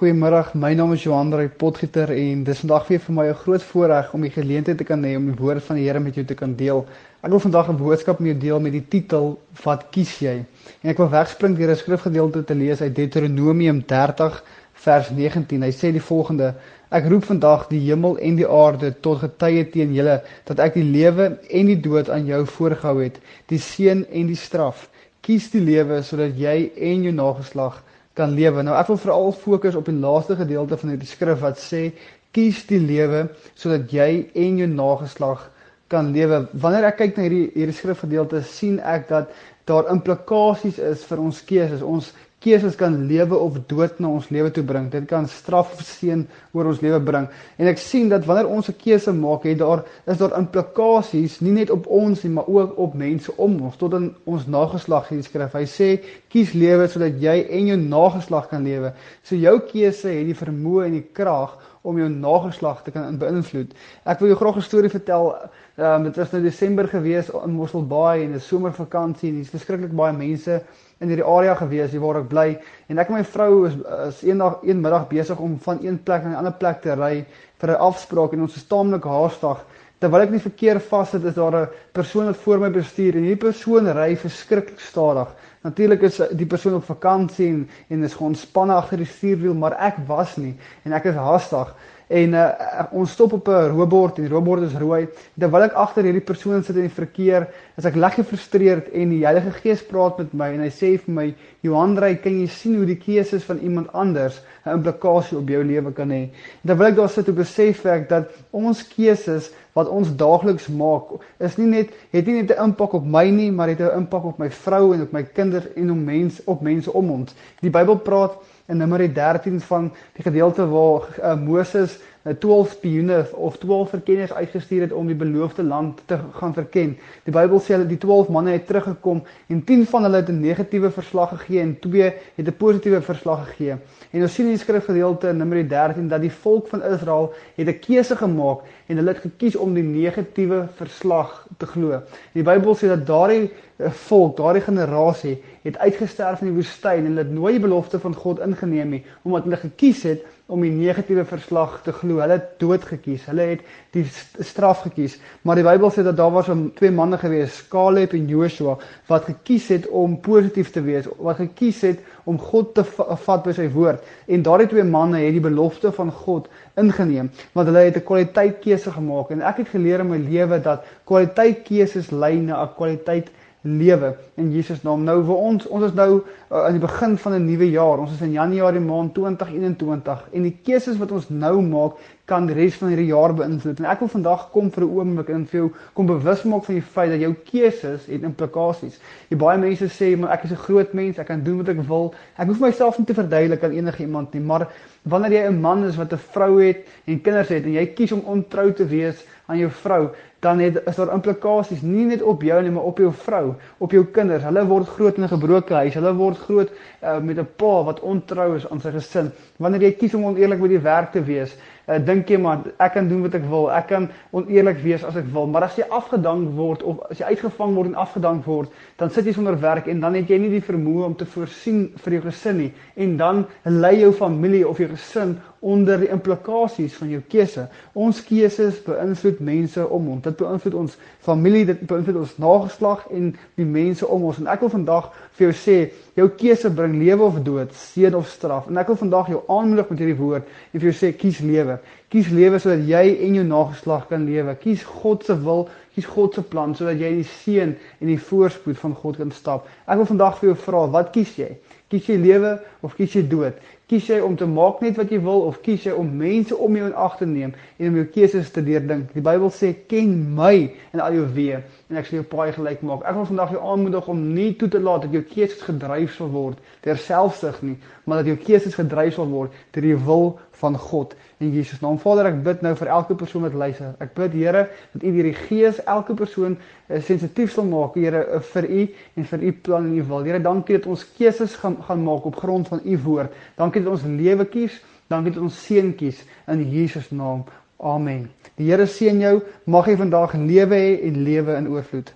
Goeiemiddag, my naam is Johan Drey Potgieter en dis vandag weer vir my 'n groot voorreg om die geleentheid te kan hê om die woord van die Here met jou te kan deel. Ek wil vandag 'n boodskap met jou deel met die titel Wat kies jy? En ek wil wegspring deur 'n skrifgedeelte te lees uit Deuteronomium 30 vers 19. Hy sê die volgende: Ek roep vandag die hemel en die aarde tot getuie teen julle dat ek die lewe en die dood aan jou voorgehou het, die seën en die straf. Kies die lewe sodat jy en jou nageslag kan lewe. Nou ek wil veral fokus op die laaste gedeelte van hierdie skrif wat sê kies die lewe sodat jy en jou nageslag kan lewe. Wanneer ek kyk na hierdie hierdie skrifgedeelte sien ek dat daar implikasies is vir ons keuses. Ons keuses kan lewe of dood na ons lewe toe bring. Dit kan straf of seën oor ons lewe bring. En ek sien dat wanneer ons 'n keuse maak, het daar is daar implikasies nie net op ons nie, maar ook op mense om ons, tot in ons nageslag hier skryf. Hy sê kies lewe sodat jy en jou nageslag kan lewe. So jou keuse het die vermoë en die krag om jou nageslag te kan beïnvloed. Ek wil jou graag 'n storie vertel. Ehm um, dit was nou Desember gewees in Mosselbaai en 'n somervakansie en dis verskriklik baie mense in hierdie area gewees waar ek bly en ek en my vrou is, is eendag een middag besig om van een plek na 'n ander plek te ry vir 'n afspraak en ons is taamlik haastig terwyl ek nie verkeer vassit is daar 'n persoon wat voor my bestuur en hierdie persoon ry verskriklik stadig natuurlik is die persoon op vakansie en en is gewoon spanne agter die stuurwiel maar ek was nie en ek is haastig En uh, ons stop op 'n roebord en die roebord is rooi. Terwyl ek agter hierdie persoon sit in die verkeer, is ek lekker gefrustreerd en die Heilige Gees praat met my en hy sê vir my, "Johan Drey, kan jy sien hoe die keuses van iemand anders 'n implikasie op jou lewe kan hê?" Terwyl ek daar sit, ek besef ek dat ons keuses wat ons daagliks maak, is nie net het nie net 'n impak op my nie, maar het 'n impak op my vrou en op my kinders en op mense op mense om ons. Die Bybel praat in Numeri 13 van die gedeelte waar uh, Moses 12 spioene of 12 verkenners uitgestuur het om die beloofde land te gaan verken. Die Bybel sê hulle die 12 manne het teruggekom en 10 van hulle het 'n negatiewe verslag gegee en 2 het 'n positiewe verslag gegee. En ons sien in die skrifgedeelte in Numeri 13 dat die volk van Israel het 'n keuse gemaak en hulle het gekies om die negatiewe verslag te glo. Die Bybel sê dat daardie eh, volk, daardie generasie het uitgesterf in die woestyn en hulle het nooit die belofte van God ingeneem nie omdat hulle gekies het om die negatiewe verslag te glo. Hulle het dood gekies. Hulle het die straf gekies. Maar die Bybel sê dat daar was 'n twee manne gewees, Caleb en Joshua, wat gekies het om positief te wees, wat gekies het om God te vat by sy woord. En daardie twee manne het die belofte van God ingeneem, want hulle het 'n kwaliteit keuse gemaak en ek het geleer in my lewe dat kwaliteit keuses lei na 'n kwaliteit lewe in Jesus naam. Nou vir ons, ons is nou uh, aan die begin van 'n nuwe jaar. Ons is in Januarie maand 2021 en die keuses wat ons nou maak kan die res van hierdie jaar beïnvloed. En ek wil vandag kom vir 'n oomblik en vir jou kom bewus maak van die feit dat jou keuses het implikasies. Jy baie mense sê maar ek is 'n groot mens, ek kan doen wat ek wil. Ek hoef myself nie te verduidelik aan enige iemand nie, maar wanneer jy 'n man is wat 'n vrou het en kinders het en jy kies om ontrou te wees aan jou vrou, dan het is daar implikasies nie net op jou nie, maar op jou vrou, op jou kinders. Hulle word groot in 'n gebroke huis. Hulle word groot uh, met 'n pa wat ontrou is aan sy gesin. Wanneer jy kies om oneerlik by die werk te wees, uh, dink jy maar ek kan doen wat ek wil. Ek kan oneerlik wees as ek wil, maar as jy afgedank word of as jy uitgevang word en afgedank word, dan sit jy sonder werk en dan het jy nie die vermoë om te voorsien vir jou gesin nie en dan lei jou familie of jou gesin onder die implikasies van jou keuse. Ons keuses beïnvloed mense om ons. Dit beïnvloed ons familie, dit beïnvloed ons nageslag en die mense om ons. En ek wil vandag vir jou sê, jou keuse bring lewe of dood, seën of straf. En ek wil vandag jou aanmoedig met hierdie woord en vir jou sê kies lewe. Kies lewe sodat jy en jou nageslag kan lewe. Kies God se wil, kies God se plan sodat jy die seën en die voorspoed van God kan stap. Ek wil vandag vir jou vra, wat kies jy? Kies jy lewe of kies jy dood? Kies jy om te maak net wat jy wil of kies jy om mense om jou in ag te neem en om jou keuses te deurdink? Die Bybel sê ken my in al jou weë en ek sal jou paai gelyk maak. Ek wil vandag jou aanmoedig om nie toe te laat dat jou keuses gedryf sal word deur selfsug nie, maar dat jou keuses gedryf sal word deur die wil van God in Jesus naam. Vader, ek bid nou vir elke persoon wat luister. Ek bid Here dat U die Gees elke persoon uh, sensitief sal maak, Here, uh, vir U en vir U plan en U wil. Here, dankie dat ons keuses gaan gaan maak op grond van U woord. Dankie dat ons lewe kies. Dankie dat ons seën kies in Jesus naam. Amen. Die Here seën jou. Mag jy vandag lewe hê en lewe in oorvloed.